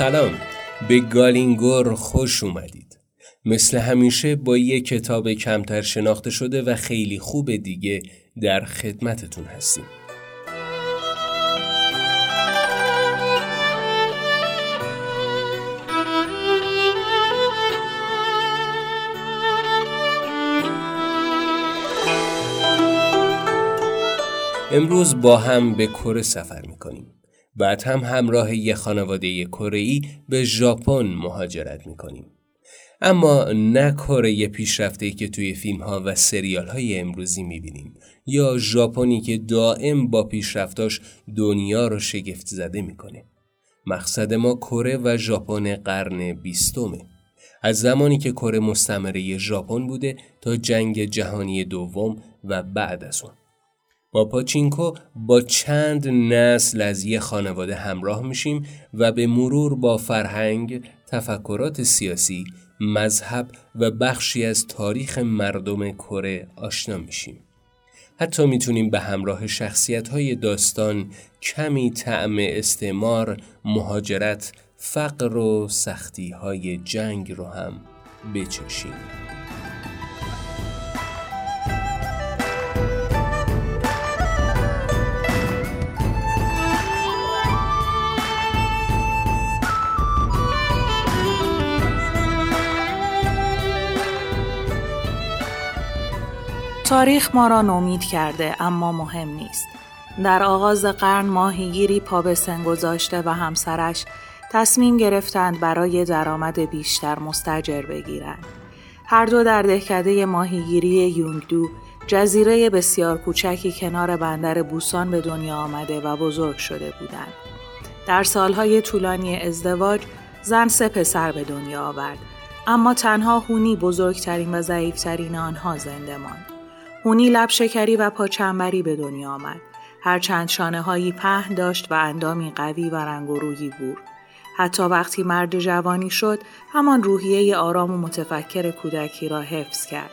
سلام. به گالینگور خوش اومدید. مثل همیشه با یک کتاب کمتر شناخته شده و خیلی خوب دیگه در خدمتتون هستیم. امروز با هم به کره سفر می‌کنیم. بعد هم همراه یه خانواده کره به ژاپن مهاجرت می‌کنیم. اما نه کره پیشرفته که توی فیلم ها و سریال های امروزی می‌بینیم یا ژاپنی که دائم با پیشرفتاش دنیا رو شگفت زده می‌کنه. مقصد ما کره و ژاپن قرن بیستمه. از زمانی که کره مستمره ژاپن بوده تا جنگ جهانی دوم و بعد از اون. با پاچینکو با چند نسل از یه خانواده همراه میشیم و به مرور با فرهنگ، تفکرات سیاسی، مذهب و بخشی از تاریخ مردم کره آشنا میشیم. حتی می‌تونیم به همراه شخصیت های داستان کمی طعم استعمار، مهاجرت، فقر و سختی های جنگ رو هم بچشیم. تاریخ ما را نومید کرده اما مهم نیست. در آغاز قرن ماهیگیری پا به سن گذاشته و همسرش تصمیم گرفتند برای درآمد بیشتر مستجر بگیرند. هر دو در دهکده ماهیگیری یونگدو جزیره بسیار کوچکی کنار بندر بوسان به دنیا آمده و بزرگ شده بودند. در سالهای طولانی ازدواج زن سه پسر به دنیا آورد اما تنها هونی بزرگترین و ضعیفترین آنها زنده ماند. هونی لب شکری و پاچنبری به دنیا آمد. هرچند شانه هایی پهن داشت و اندامی قوی و رنگ و رویی بود. حتی وقتی مرد جوانی شد همان روحیه آرام و متفکر کودکی را حفظ کرد.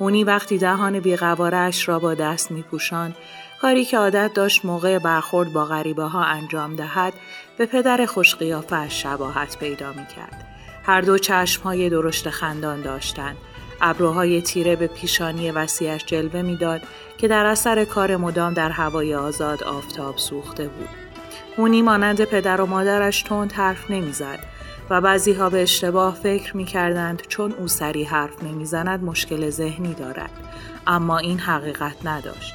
هونی وقتی دهان بیقوارش را با دست می پوشند، کاری که عادت داشت موقع برخورد با غریبه ها انجام دهد به پدر خوشقیافه شباهت پیدا می کرد. هر دو چشم های درشت خندان داشتند ابروهای تیره به پیشانی وسیعش جلوه می‌داد که در اثر کار مدام در هوای آزاد آفتاب سوخته بود. هونی مانند پدر و مادرش تند حرف نمی‌زد و بعضی ها به اشتباه فکر می کردند چون او سری حرف نمی‌زند مشکل ذهنی دارد اما این حقیقت نداشت.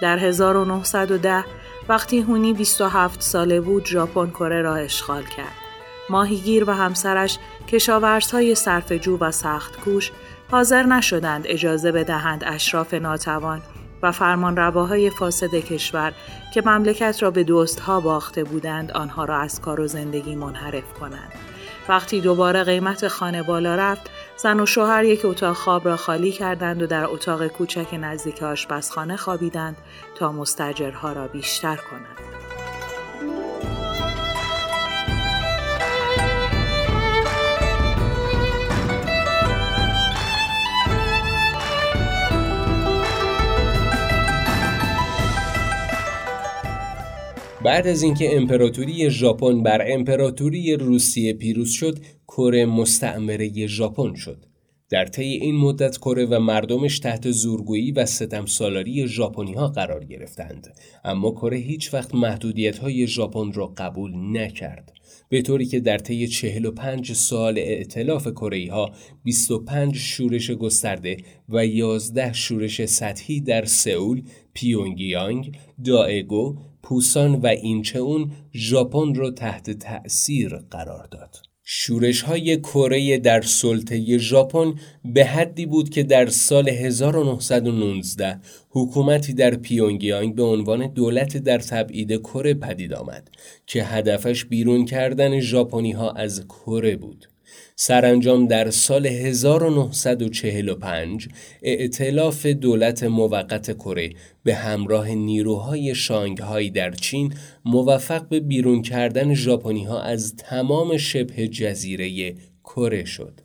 در 1910 وقتی هونی 27 ساله بود ژاپن کره را اشغال کرد. ماهیگیر و همسرش کشاورزهای صرفجو و سخت کوش حاضر نشدند اجازه بدهند اشراف ناتوان و فرمان رواهای فاسد کشور که مملکت را به دوستها باخته بودند آنها را از کار و زندگی منحرف کنند. وقتی دوباره قیمت خانه بالا رفت زن و شوهر یک اتاق خواب را خالی کردند و در اتاق کوچک نزدیک آشپزخانه خوابیدند تا مستجرها را بیشتر کنند. بعد از اینکه امپراتوری ژاپن بر امپراتوری روسیه پیروز شد کره مستعمره ژاپن شد. در طی این مدت کره و مردمش تحت زورگویی و ستم سالاری ژاپنی ها قرار گرفتند. اما کره هیچ وقت محدودیت های ژاپن را قبول نکرد. به طوری که در طی 45 سال ائتلاف کره ها 25 شورش گسترده و 11 شورش سطحی در سئول، پیونگیانگ، دائگو، پوسان و اینچون ژاپن را تحت تأثیر قرار داد. شورش های کره در سلطه ژاپن به حدی بود که در سال 1919 حکومتی در پیونگیانگ به عنوان دولت در تبعید کره پدید آمد که هدفش بیرون کردن ژاپنی ها از کره بود. سرانجام در سال 1945 ائتلاف دولت موقت کره به همراه نیروهای شانگهای در چین موفق به بیرون کردن ژاپنی ها از تمام شبه جزیره کره شد.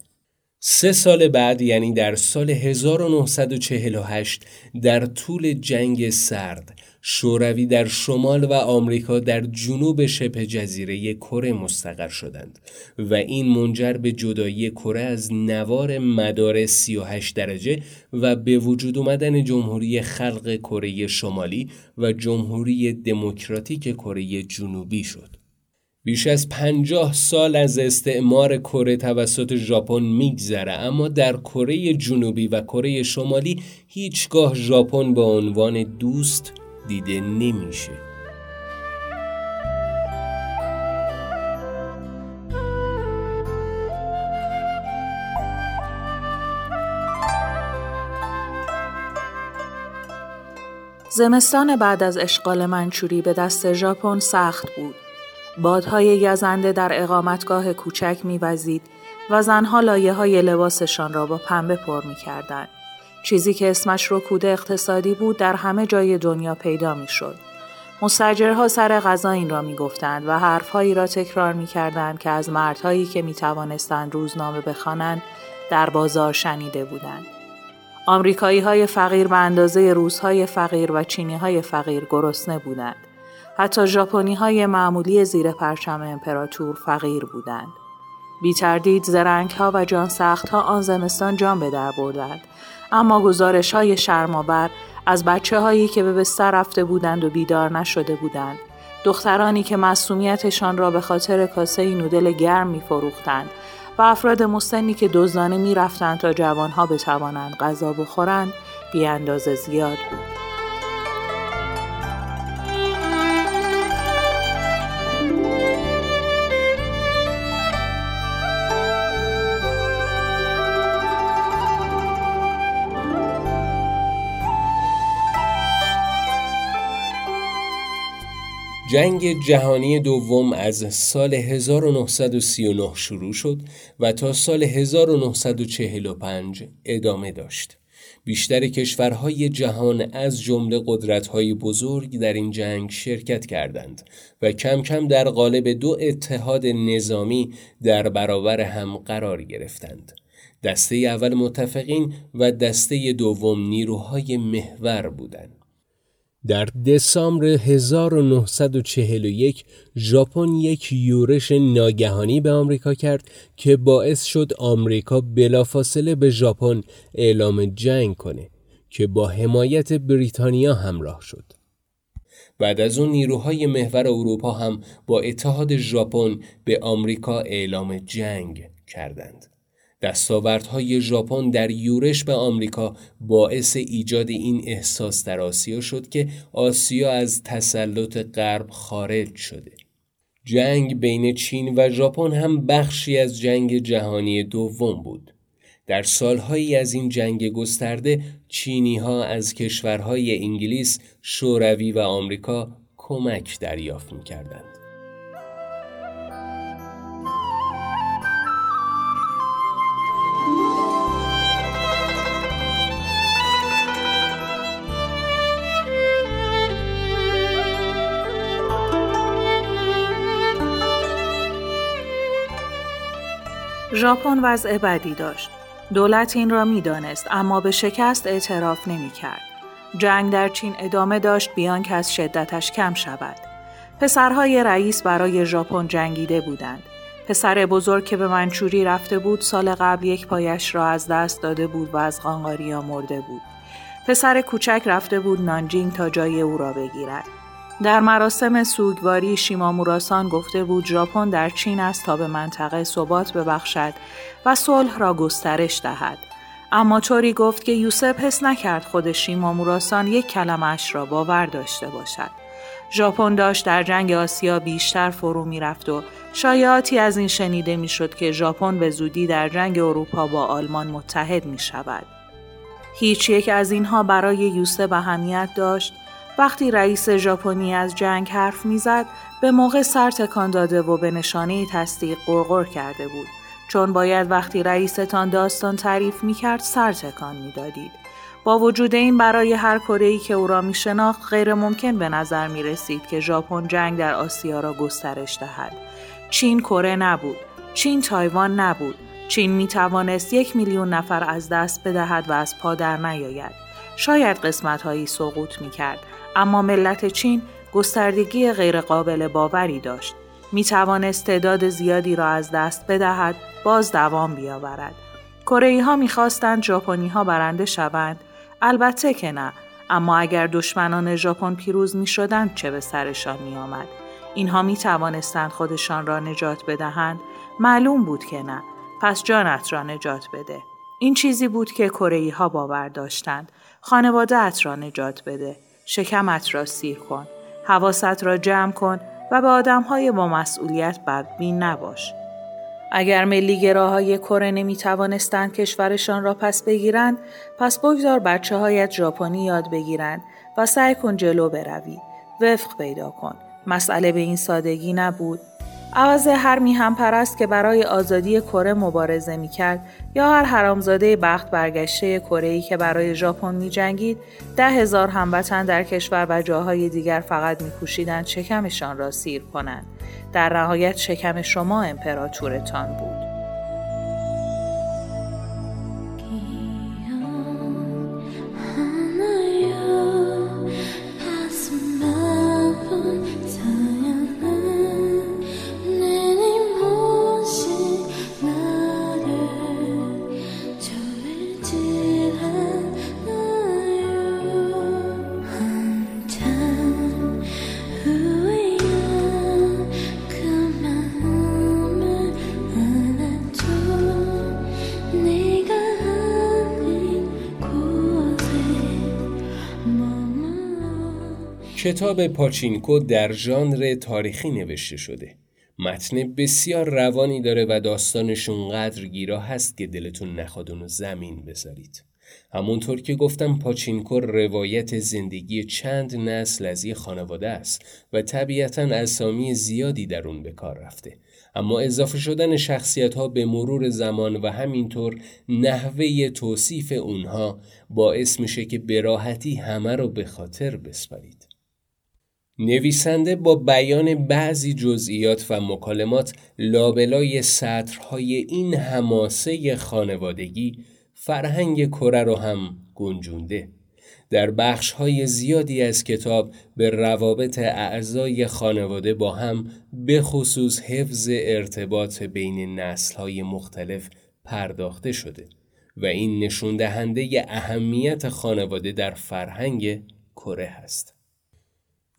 سه سال بعد یعنی در سال 1948 در طول جنگ سرد شوروی در شمال و آمریکا در جنوب شبه جزیره کره مستقر شدند و این منجر به جدایی کره از نوار مدار 38 درجه و به وجود آمدن جمهوری خلق کره شمالی و جمهوری دموکراتیک کره جنوبی شد. بیش از پنجاه سال از استعمار کره توسط ژاپن میگذره اما در کره جنوبی و کره شمالی هیچگاه ژاپن به عنوان دوست دیده نمیشه زمستان بعد از اشغال منچوری به دست ژاپن سخت بود. بادهای گزنده در اقامتگاه کوچک میوزید و زنها لایه های لباسشان را با پنبه پر می کردن. چیزی که اسمش رکود اقتصادی بود در همه جای دنیا پیدا می شد. مستجرها سر غذا این را می گفتند و حرفهایی را تکرار می کردند که از مردهایی که می توانستند روزنامه بخوانند در بازار شنیده بودند. آمریکایی های فقیر به اندازه روزهای فقیر و چینی های فقیر گرسنه بودند. حتی ژاپنی های معمولی زیر پرچم امپراتور فقیر بودند. بی تردید زرنگ ها و جان سخت ها آن زمستان جان به در بردند. اما گزارش های شرماور از بچه هایی که به بستر رفته بودند و بیدار نشده بودند. دخترانی که مسئولیتشان را به خاطر کاسه نودل گرم می فروختند و افراد مسنی که دزدانه می رفتند تا جوانها بتوانند غذا بخورند بی اندازه زیاد بود. جنگ جهانی دوم از سال 1939 شروع شد و تا سال 1945 ادامه داشت. بیشتر کشورهای جهان از جمله قدرت‌های بزرگ در این جنگ شرکت کردند و کم کم در قالب دو اتحاد نظامی در برابر هم قرار گرفتند. دسته اول متفقین و دسته دوم نیروهای محور بودند. در دسامبر 1941 ژاپن یک یورش ناگهانی به آمریکا کرد که باعث شد آمریکا بلافاصله به ژاپن اعلام جنگ کنه که با حمایت بریتانیا همراه شد. بعد از اون نیروهای محور اروپا هم با اتحاد ژاپن به آمریکا اعلام جنگ کردند. دستاوردهای ژاپن در یورش به آمریکا باعث ایجاد این احساس در آسیا شد که آسیا از تسلط غرب خارج شده. جنگ بین چین و ژاپن هم بخشی از جنگ جهانی دوم بود. در سالهایی از این جنگ گسترده چینی ها از کشورهای انگلیس، شوروی و آمریکا کمک دریافت می کردند. ژاپن وضع بدی داشت. دولت این را می‌دانست اما به شکست اعتراف نمی کرد. جنگ در چین ادامه داشت بیان که از شدتش کم شود. پسرهای رئیس برای ژاپن جنگیده بودند. پسر بزرگ که به منچوری رفته بود سال قبل یک پایش را از دست داده بود و از قانقاریا مرده بود. پسر کوچک رفته بود نانجینگ تا جای او را بگیرد. در مراسم سوگواری شیماموراسان گفته بود ژاپن در چین است تا به منطقه ثبات ببخشد و صلح را گسترش دهد اما طوری گفت که یوسف حس نکرد خود شیماموراسان یک کلمش را باور داشته باشد ژاپن داشت در جنگ آسیا بیشتر فرو می‌رفت و شایعاتی از این شنیده می‌شد که ژاپن به زودی در جنگ اروپا با آلمان متحد می شود. هیچ یک از اینها برای یوسف اهمیت داشت وقتی رئیس ژاپنی از جنگ حرف می‌زد به موقع سر تکان داده و به نشانه تصدیق قرقر کرده بود چون باید وقتی رئیستان داستان تعریف می‌کرد سر تکان می‌دادید با وجود این برای هر کره که او را می شناخت غیر ممکن به نظر می رسید که ژاپن جنگ در آسیا را گسترش دهد. چین کره نبود. چین تایوان نبود. چین می توانست یک میلیون نفر از دست بدهد و از پا در نیاید. شاید قسمت هایی سقوط می کرد، اما ملت چین گستردگی غیرقابل باوری داشت. می توانست تعداد زیادی را از دست بدهد، باز دوام بیاورد. کره ها می خواستند ژاپنی ها برنده شوند؟ البته که نه، اما اگر دشمنان ژاپن پیروز می شدند چه به سرشان می آمد؟ اینها می توانستند خودشان را نجات بدهند؟ معلوم بود که نه. پس جانت را نجات بده. این چیزی بود که کره ها باور داشتند. خانوادت را نجات بده. شکمت را سیر کن. حواست را جمع کن و به آدم های با مسئولیت بدبین نباش. اگر ملیگراهای کره نمی توانستند کشورشان را پس بگیرند پس بگذار بچه هایت ژاپنی یاد بگیرند و سعی کن جلو بروی وفق پیدا کن مسئله به این سادگی نبود عوض هر میهم پرست که برای آزادی کره مبارزه می کرد یا هر حرامزاده بخت برگشته کره که برای ژاپن می جنگید ده هزار هموطن در کشور و جاهای دیگر فقط می کوشیدند شکمشان را سیر کنند. در نهایت شکم شما امپراتورتان بود. کتاب پاچینکو در ژانر تاریخی نوشته شده. متن بسیار روانی داره و داستانش اونقدر گیرا هست که دلتون نخواد اونو زمین بذارید. همونطور که گفتم پاچینکو روایت زندگی چند نسل از یه خانواده است و طبیعتا اسامی زیادی در اون به کار رفته. اما اضافه شدن شخصیت ها به مرور زمان و همینطور نحوه توصیف اونها باعث میشه که به راحتی همه رو به خاطر بسپارید نویسنده با بیان بعضی جزئیات و مکالمات لابلای سطرهای این هماسه خانوادگی فرهنگ کره رو هم گنجونده. در بخش های زیادی از کتاب به روابط اعضای خانواده با هم به خصوص حفظ ارتباط بین نسل های مختلف پرداخته شده و این نشون دهنده اهمیت خانواده در فرهنگ کره هست.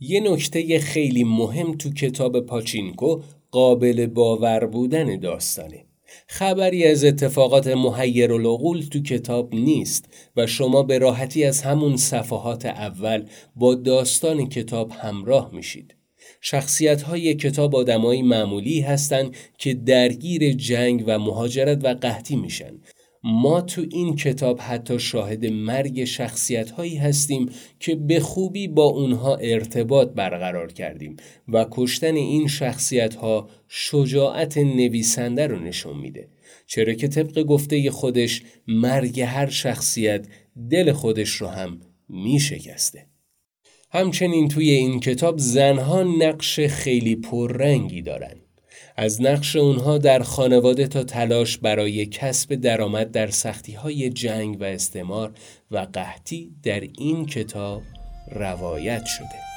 یه نکته خیلی مهم تو کتاب پاچینکو قابل باور بودن داستانه. خبری از اتفاقات محیر العقول تو کتاب نیست و شما به راحتی از همون صفحات اول با داستان کتاب همراه میشید. شخصیت های کتاب آدمایی معمولی هستند که درگیر جنگ و مهاجرت و قحطی میشن ما تو این کتاب حتی شاهد مرگ شخصیت هایی هستیم که به خوبی با اونها ارتباط برقرار کردیم و کشتن این شخصیت ها شجاعت نویسنده رو نشون میده. چرا که طبق گفته خودش مرگ هر شخصیت دل خودش رو هم میشکسته. همچنین توی این کتاب زنها نقش خیلی پررنگی دارن. از نقش اونها در خانواده تا تلاش برای کسب درآمد در سختی های جنگ و استعمار و قحطی در این کتاب روایت شده.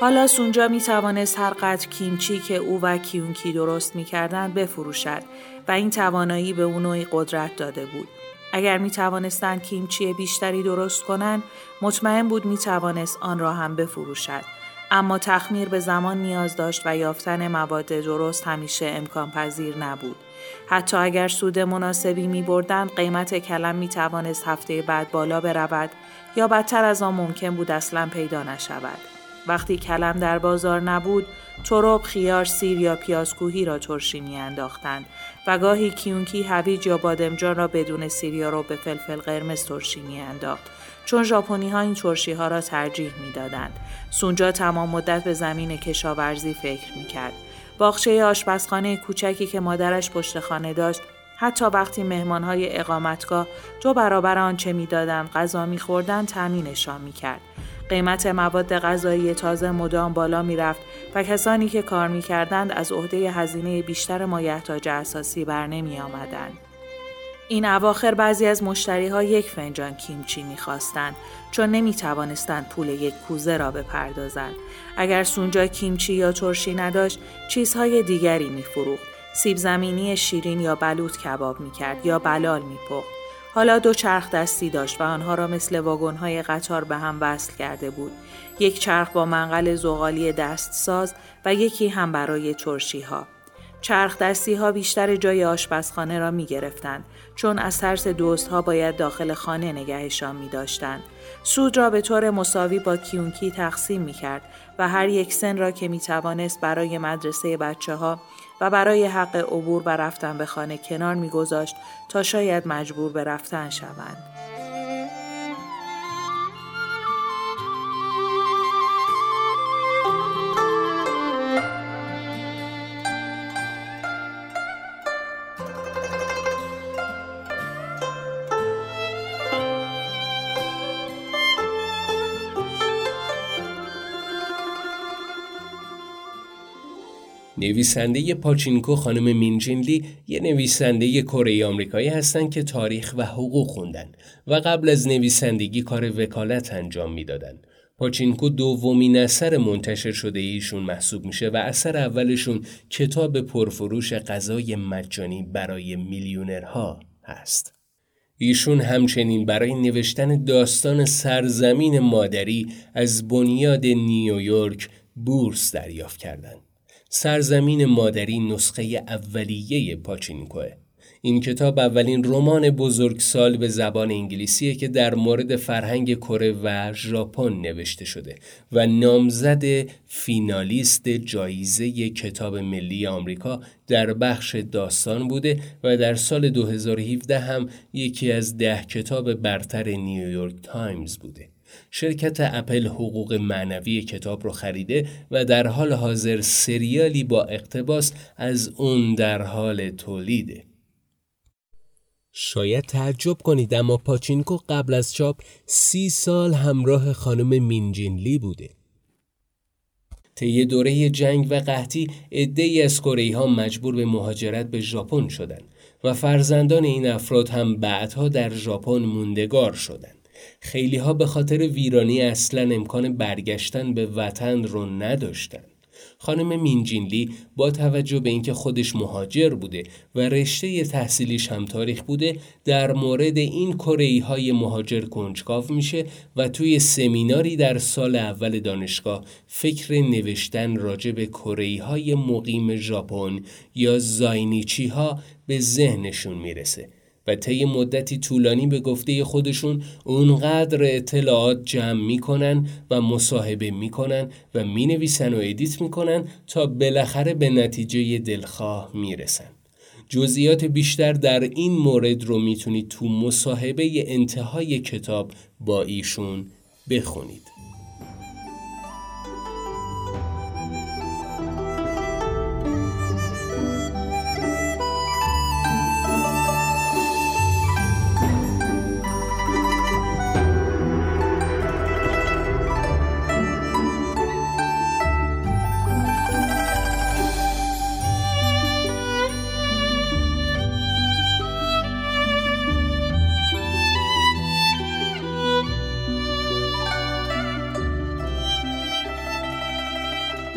حالا سونجا می توانست هر قدر کیمچی که او و کیونکی درست می کردن بفروشد و این توانایی به او نوعی قدرت داده بود. اگر می توانستند کیمچی بیشتری درست کنند، مطمئن بود می توانست آن را هم بفروشد. اما تخمیر به زمان نیاز داشت و یافتن مواد درست همیشه امکان پذیر نبود. حتی اگر سود مناسبی می بردن، قیمت کلم می توانست هفته بعد بالا برود یا بدتر از آن ممکن بود اصلا پیدا نشود. وقتی کلم در بازار نبود تروب خیار سیر یا پیازکوهی را ترشی میانداختند و گاهی کیونکی هویج یا بادمجان را بدون سیریا رو به فلفل قرمز ترشی میانداخت. چون ژاپنی ها این ترشی ها را ترجیح می‌دادند سونجا تمام مدت به زمین کشاورزی فکر می‌کرد. باغچه آشپزخانه کوچکی که مادرش پشت خانه داشت حتی وقتی مهمانهای اقامتگاه دو برابر آنچه می‌دادند غذا میخوردند تأمینشان می‌کرد. قیمت مواد غذایی تازه مدام بالا می‌رفت و کسانی که کار می‌کردند از عهده هزینه بیشتر مایحتاج اساسی بر نمی آمدند. این اواخر بعضی از مشتری ها یک فنجان کیمچی می‌خواستند چون نمی توانستند پول یک کوزه را بپردازند. اگر سونجا کیمچی یا ترشی نداشت چیزهای دیگری میفروخت. سیب زمینی شیرین یا بلوط کباب می‌کرد یا بلال میپخت. حالا دو چرخ دستی داشت و آنها را مثل واگن‌های قطار به هم وصل کرده بود. یک چرخ با منقل زغالی ساز و یکی هم برای ترشی ها. چرخ دستی ها بیشتر جای آشپزخانه را می گرفتند چون از ترس دوست ها باید داخل خانه نگهشان می داشتند. سود را به طور مساوی با کیونکی تقسیم می کرد و هر یک سن را که می توانست برای مدرسه بچه ها و برای حق عبور و رفتن به خانه کنار میگذاشت تا شاید مجبور به رفتن شوند. نویسنده پاچینکو خانم مینجینلی یه نویسنده کره آمریکایی هستند که تاریخ و حقوق خوندن و قبل از نویسندگی کار وکالت انجام می‌دادن. پاچینکو دومین اثر منتشر شده ایشون محسوب میشه و اثر اولشون کتاب پرفروش غذای مجانی برای میلیونرها هست. ایشون همچنین برای نوشتن داستان سرزمین مادری از بنیاد نیویورک بورس دریافت کردند. سرزمین مادری نسخه اولیه پاچینکوه این کتاب اولین رمان بزرگسال به زبان انگلیسیه که در مورد فرهنگ کره و ژاپن نوشته شده و نامزد فینالیست جایزه کتاب ملی آمریکا در بخش داستان بوده و در سال 2017 هم یکی از ده کتاب برتر نیویورک تایمز بوده. شرکت اپل حقوق معنوی کتاب رو خریده و در حال حاضر سریالی با اقتباس از اون در حال تولیده. شاید تعجب کنید اما پاچینکو قبل از چاپ سی سال همراه خانم مینجینلی بوده. طی دوره جنگ و قحطی عدهای از کره ها مجبور به مهاجرت به ژاپن شدند و فرزندان این افراد هم بعدها در ژاپن موندگار شدند. خیلی ها به خاطر ویرانی اصلا امکان برگشتن به وطن رو نداشتن. خانم مینجینلی با توجه به اینکه خودش مهاجر بوده و رشته تحصیلیش هم تاریخ بوده در مورد این کره های مهاجر کنجکاو میشه و توی سمیناری در سال اول دانشگاه فکر نوشتن راجع به کره های مقیم ژاپن یا زاینیچی ها به ذهنشون می‌رسه و طی مدتی طولانی به گفته خودشون اونقدر اطلاعات جمع می‌کنن و مصاحبه می‌کنن و می‌نویسن و ادیت می‌کنن تا بالاخره به نتیجه دلخواه می‌رسن. جزئیات بیشتر در این مورد رو می‌تونید تو مصاحبه انتهای کتاب با ایشون بخونید.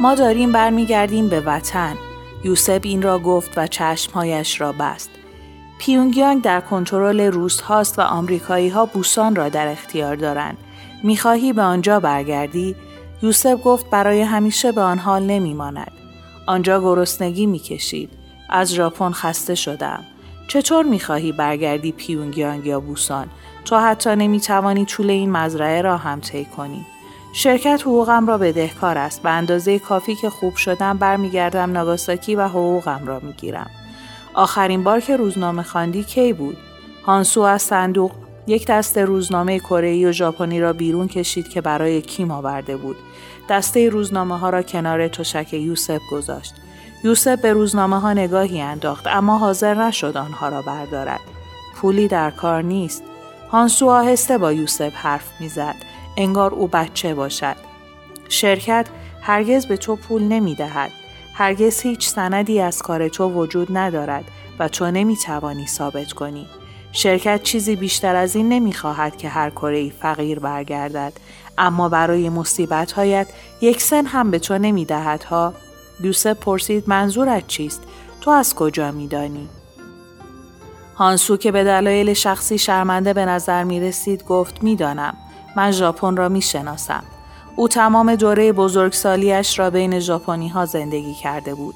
ما داریم برمیگردیم به وطن. یوسف این را گفت و چشمهایش را بست. پیونگیانگ در کنترل روس هاست و آمریکایی ها بوسان را در اختیار دارند. می‌خواهی به آنجا برگردی؟ یوسف گفت برای همیشه به آن حال نمیماند. آنجا گرسنگی می‌کشید. از ژاپن خسته شدم. چطور می‌خواهی برگردی پیونگیانگ یا بوسان؟ تو حتی نمی‌توانی طول این مزرعه را هم طی کنی. شرکت حقوقم را بدهکار است به اندازه کافی که خوب شدم برمیگردم ناگاساکی و حقوقم را می‌گیرم آخرین بار که روزنامه خواندی کی بود هانسو از صندوق یک دسته روزنامه کره و ژاپنی را بیرون کشید که برای کیم آورده بود دسته روزنامه ها را کنار تشک یوسف گذاشت یوسف به روزنامه ها نگاهی انداخت اما حاضر نشد آنها را بردارد. پولی در کار نیست. هانسو آهسته با یوسف حرف می‌زد. انگار او بچه باشد. شرکت هرگز به تو پول نمی دهد. هرگز هیچ سندی از کار تو وجود ندارد و تو نمی توانی ثابت کنی. شرکت چیزی بیشتر از این نمی خواهد که هر کره فقیر برگردد اما برای مصیبت یک سن هم به تو نمی دهد ها یوسف پرسید منظورت چیست؟ تو از کجا میدانی؟ هانسو که به دلایل شخصی شرمنده به نظر می رسید گفت می‌دانم من ژاپن را می شناسم. او تمام دوره بزرگسالیش را بین ژاپنی ها زندگی کرده بود.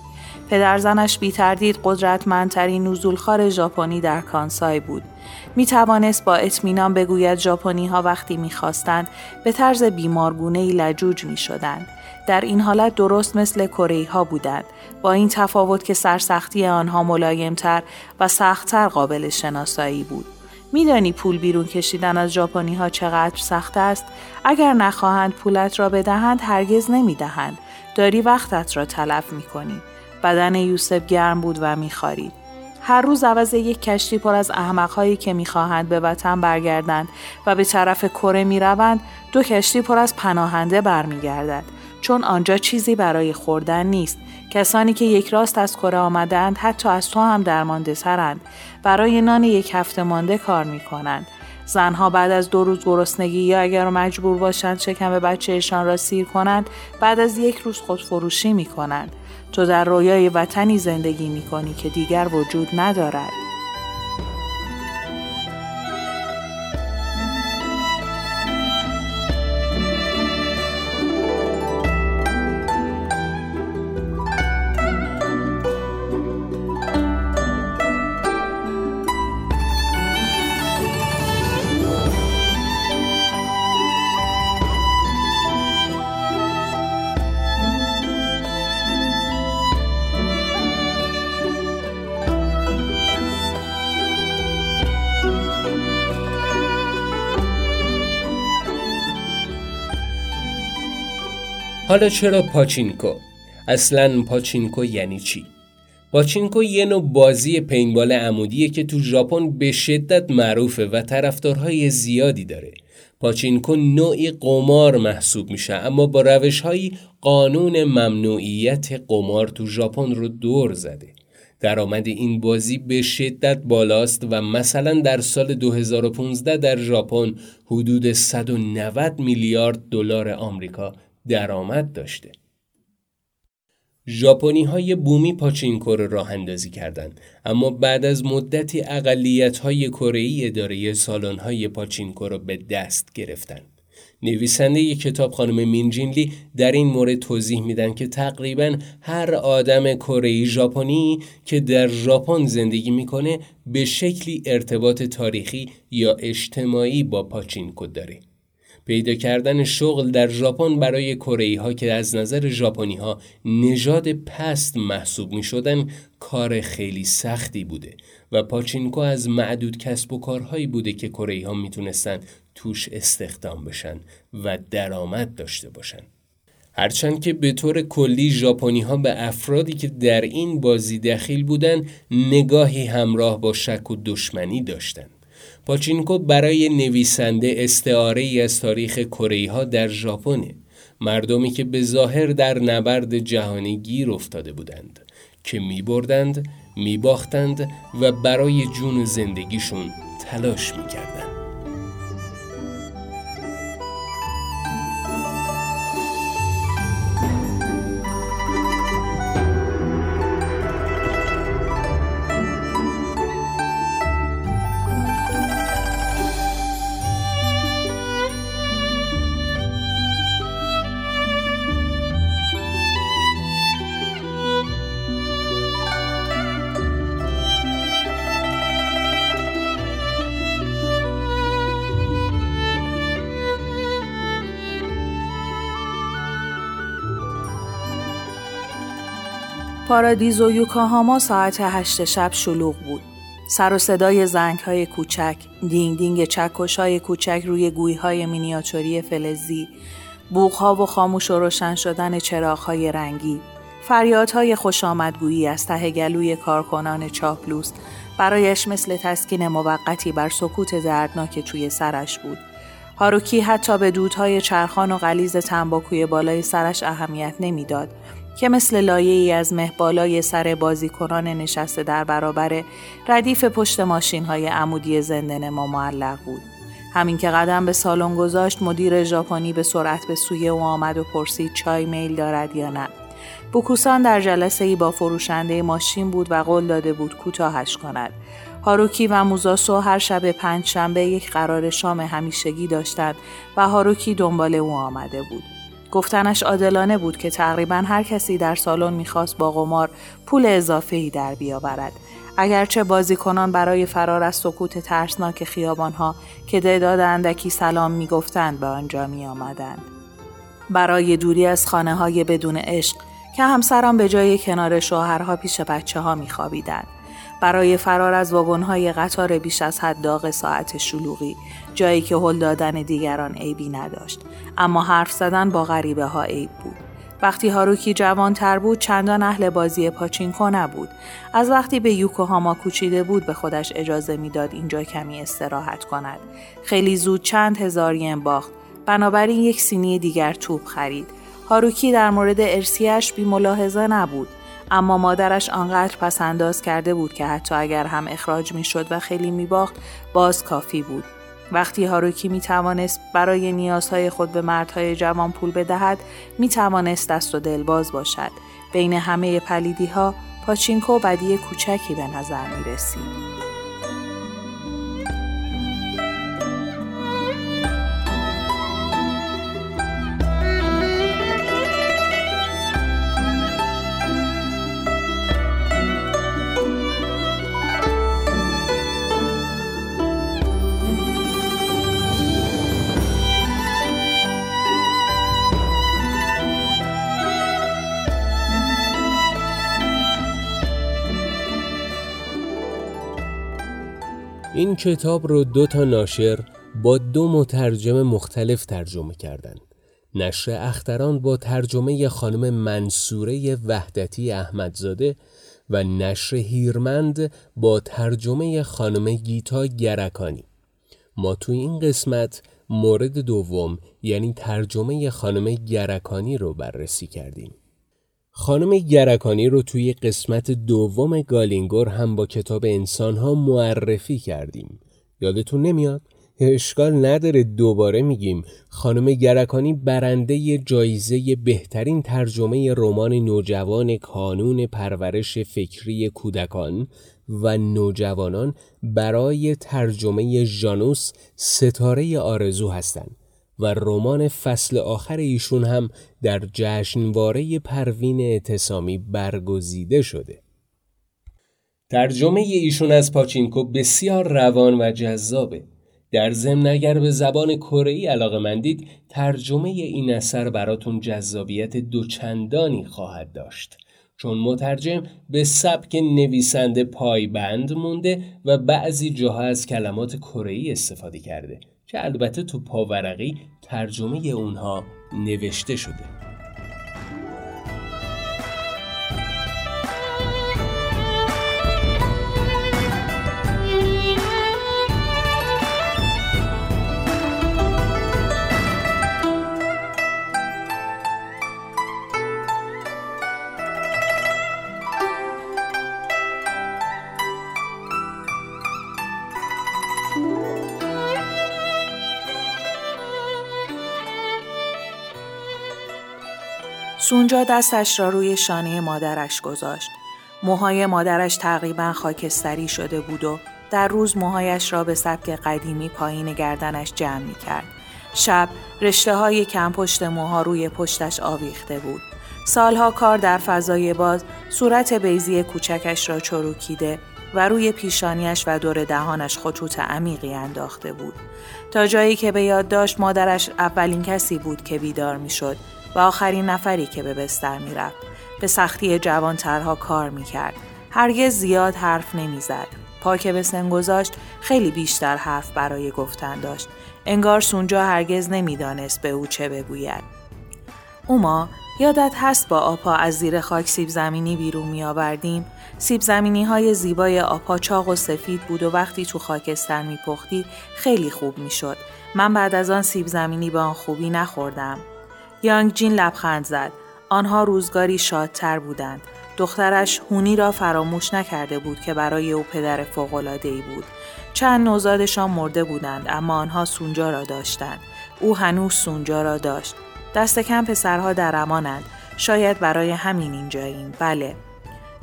پدرزنش بی تردید قدرتمندترین نزولخوار ژاپنی در کانسای بود. می توانست با اطمینان بگوید ژاپنی ها وقتی می خواستند به طرز بیمارگونه لجوج می شدند. در این حالت درست مثل کره ها بودند با این تفاوت که سرسختی آنها ملایمتر و سختتر قابل شناسایی بود. میدانی پول بیرون کشیدن از ژاپنی ها چقدر سخت است؟ اگر نخواهند پولت را بدهند هرگز نمی‌دهند. داری وقتت را تلف می کنی. بدن یوسف گرم بود و میخوارید. هر روز عوض یک کشتی پر از احمقهایی که می‌خواهند به وطن برگردند و به طرف کره می‌روند دو کشتی پر از پناهنده برمیگردد چون آنجا چیزی برای خوردن نیست کسانی که یک راست از کره آمدند حتی از تو هم درمانده ترند برای نان یک هفته مانده کار می کنند. زنها بعد از دو روز گرسنگی یا اگر مجبور باشند شکم بچهشان را سیر کنند بعد از یک روز خودفروشی می کنند. تو در رویای وطنی زندگی می کنی که دیگر وجود ندارد. حالا چرا پاچینکو؟ اصلا پاچینکو یعنی چی؟ پاچینکو یه نوع بازی پینبال عمودیه که تو ژاپن به شدت معروفه و طرفدارهای زیادی داره. پاچینکو نوعی قمار محسوب میشه اما با روش قانون ممنوعیت قمار تو ژاپن رو دور زده. درآمد این بازی به شدت بالاست و مثلا در سال 2015 در ژاپن حدود 190 میلیارد دلار آمریکا درآمد داشته. ژاپنی های بومی پاچینکو را راه اندازی کردند اما بعد از مدتی اقلیت های کره اداره سالن های پاچینکو را به دست گرفتند. نویسنده ی کتاب خانم مینجینلی در این مورد توضیح میدن که تقریبا هر آدم کره ژاپنی که در ژاپن زندگی می‌کنه به شکلی ارتباط تاریخی یا اجتماعی با پاچینکو داره. پیدا کردن شغل در ژاپن برای کره ها که از نظر ژاپنی ها نژاد پست محسوب می شدن کار خیلی سختی بوده و پاچینکو از معدود کسب و کارهایی بوده که کره ها می‌تونستن توش استخدام بشن و درآمد داشته باشن. هرچند که به طور کلی ژاپنی ها به افرادی که در این بازی دخیل بودن نگاهی همراه با شک و دشمنی داشتند. پاچینکو برای نویسنده استعاره ای از تاریخ کره ها در ژاپن مردمی که به ظاهر در نبرد جهانی گیر افتاده بودند که می بردند و برای جون زندگیشون تلاش می کردند. پارادیز و یوکاهاما ساعت هشت شب شلوغ بود. سر و صدای زنگ های کوچک، دینگ دینگ چکش های کوچک روی گوی های مینیاتوری فلزی، بوق ها و خاموش و روشن شدن چراغ های رنگی، فریادهای خوش آمدگویی از ته گلوی کارکنان چاپلوس برایش مثل تسکین موقتی بر سکوت دردناک توی سرش بود. هاروکی حتی به دودهای چرخان و غلیظ تنباکوی بالای سرش اهمیت نمی‌داد که مثل لایه ای از مه بالای سر بازیکنان نشسته در برابر ردیف پشت ماشین های عمودی زنده ما معلق بود. همین که قدم به سالن گذاشت مدیر ژاپنی به سرعت به سوی او آمد و پرسید چای میل دارد یا نه. بوکوسان در جلسه ای با فروشنده ماشین بود و قول داده بود کوتاهش کند. هاروکی و موزاسو هر شب پنج شنبه یک قرار شام همیشگی داشتند و هاروکی دنبال او آمده بود. گفتنش عادلانه بود که تقریبا هر کسی در سالن می‌خواست با قمار پول اضافه در بیاورد. اگرچه بازیکنان برای فرار از سکوت ترسناک خیابانها که تعداد اندکی سلام می‌گفتند به آنجا می آمدند. برای دوری از خانه های بدون عشق که همسران به جای کنار شوهرها پیش بچه ها می خوابیدند. برای فرار از های قطار بیش از حد داغ ساعت شلوغی جایی که هل دادن دیگران عیبی نداشت. اما حرف زدن با غریبه ها عیب بود. وقتی هاروکی جوان تر بود چندان اهل بازی پاچینکو نبود. از وقتی به یوکوهاما کوچیده بود به خودش اجازه می‌داد اینجا کمی استراحت کند. خیلی زود چند هزار ین باخت. بنابراین یک سینی دیگر توپ خرید. هاروکی در مورد ارسیش بی ملاحظه نبود. اما مادرش آنقدر پسنداز کرده بود که حتی اگر هم اخراج می شد و خیلی می باخت باز کافی بود. وقتی هاروکی می توانست برای نیازهای خود به مردهای جوان پول بدهد می توانست دست و دل باز باشد. بین همه پلیدی ها پاچینکو بدی کوچکی به نظر می رسید. این کتاب رو دو تا ناشر با دو مترجم مختلف ترجمه کردند. نشر اختران با ترجمه خانم منصوره وحدتی احمدزاده و نشر هیرمند با ترجمه خانم گیتا گرکانی. ما توی این قسمت مورد دوم یعنی ترجمه خانم گرکانی رو بررسی کردیم. خانم گرکانی رو توی قسمت دوم گالینگور هم با کتاب انسانها معرفی کردیم. یادتون نمیاد؟ اشکال نداره دوباره میگیم. خانم گرکانی برنده جایزه بهترین ترجمه رمان نوجوان کانون پرورش فکری کودکان و نوجوانان برای ترجمه ژانوس ستاره آرزو هستند. و رمان فصل آخر ایشون هم در جشنواره پروین اعتصامی برگزیده شده. ترجمه ایشون از پاچینکو بسیار روان و جذابه. در ضمن اگر به زبان کره ای علاقه مندید ترجمه این اثر براتون جذابیت دوچندانی خواهد داشت چون مترجم به سبک نویسنده پایبند مونده و بعضی جاها از کلمات کره استفاده کرده که البته تو پاورقی ترجمه اونها نوشته شده. سونجا دستش را روی شانه مادرش گذاشت. موهای مادرش تقریبا خاکستری شده بود و در روز موهایش را به سبک قدیمی پایین گردنش جمع می کرد. شب رشته های کم پشت موها روی پشتش آویخته بود. سالها کار در فضای باز صورت بیزی کوچکش را چروکیده و روی پیشانیش و دور دهانش خطوط عمیقی انداخته بود. تا جایی که به یاد داشت مادرش اولین کسی بود که بیدار می شد و آخرین نفری که به بستر می‌رفت به سختی جوانترها کار می‌کرد هرگز زیاد حرف نمی‌زد پا که به سن گذاشت خیلی بیشتر حرف برای گفتن داشت انگار سونجا هرگز نمی‌دانست به او چه بگوید اوما یادت هست با آپا از زیر خاک سیب زمینی بیرون می آوردیم؟ سیب زمینی های زیبای آپا چاق و سفید بود و وقتی تو خاکستر می پختی خیلی خوب می شد. من بعد از آن سیب زمینی به آن خوبی نخوردم. یانگ جین لبخند زد. آنها روزگاری شادتر بودند. دخترش هونی را فراموش نکرده بود که برای او پدر ای بود. چند نوزادشان مرده بودند اما آنها سونجا را داشتند. او هنوز سونجا را داشت. دست کم پسرها در امانند. شاید برای همین اینجاییم. بله.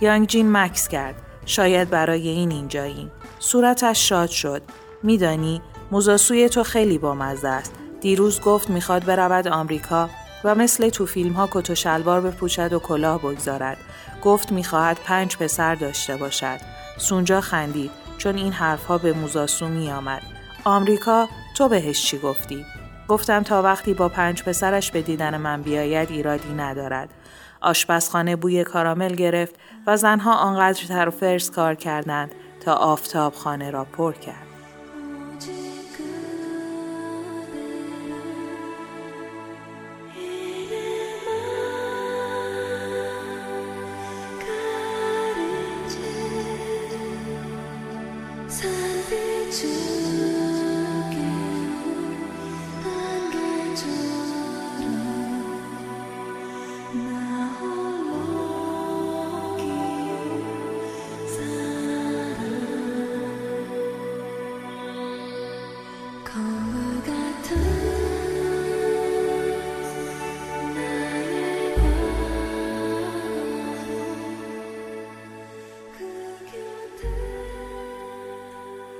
یانگ جین مکس کرد. شاید برای این اینجاییم. صورتش شاد شد. میدانی موزاسوی تو خیلی بامزه است. دیروز گفت می‌خواد برود آمریکا و مثل تو فیلم ها کت و شلوار بپوشد و کلاه بگذارد. گفت می‌خواهد پنج پسر داشته باشد. سونجا خندید چون این حرفها به موزاسو می آمد. آمریکا تو بهش چی گفتی؟ گفتم تا وقتی با پنج پسرش به دیدن من بیاید ایرادی ندارد. آشپزخانه بوی کارامل گرفت و زنها آنقدر تر فرس کار کردند تا آفتاب خانه را پر کرد.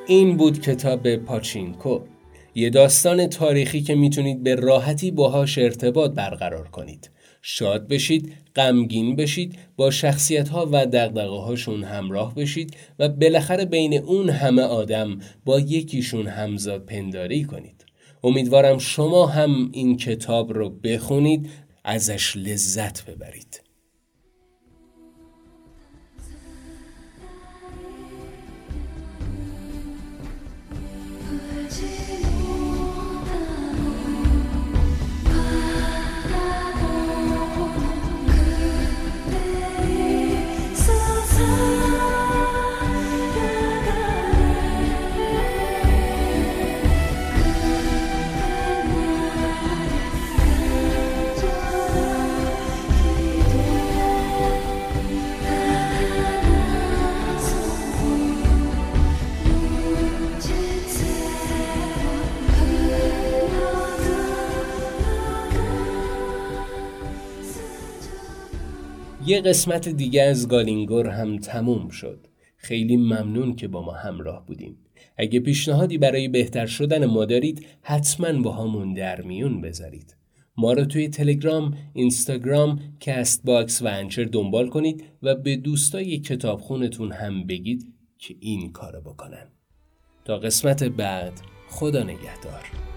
این بود کتاب پاچینکو یه داستان تاریخی که می‌تونید به راحتی باهاش ارتباط برقرار کنید. شاد بشید غمگین بشید با شخصیت ها و دقدقه هاشون همراه بشید و بالاخره بین اون همه آدم با یکیشون همزاد پنداری کنید. امیدوارم شما هم این کتاب رو بخونید ازش لذت ببرید. یه قسمت دیگه از گالینگور هم تموم شد. خیلی ممنون که با ما همراه بودیم. اگه پیشنهادی برای بهتر شدن ما دارید حتما باهامون در میون بذارید. ما رو توی تلگرام، اینستاگرام، Castbox و Anchor دنبال کنید و به دوستای کتابخونتون هم بگید که این کارو بکنن. تا قسمت بعد خدا نگهدار.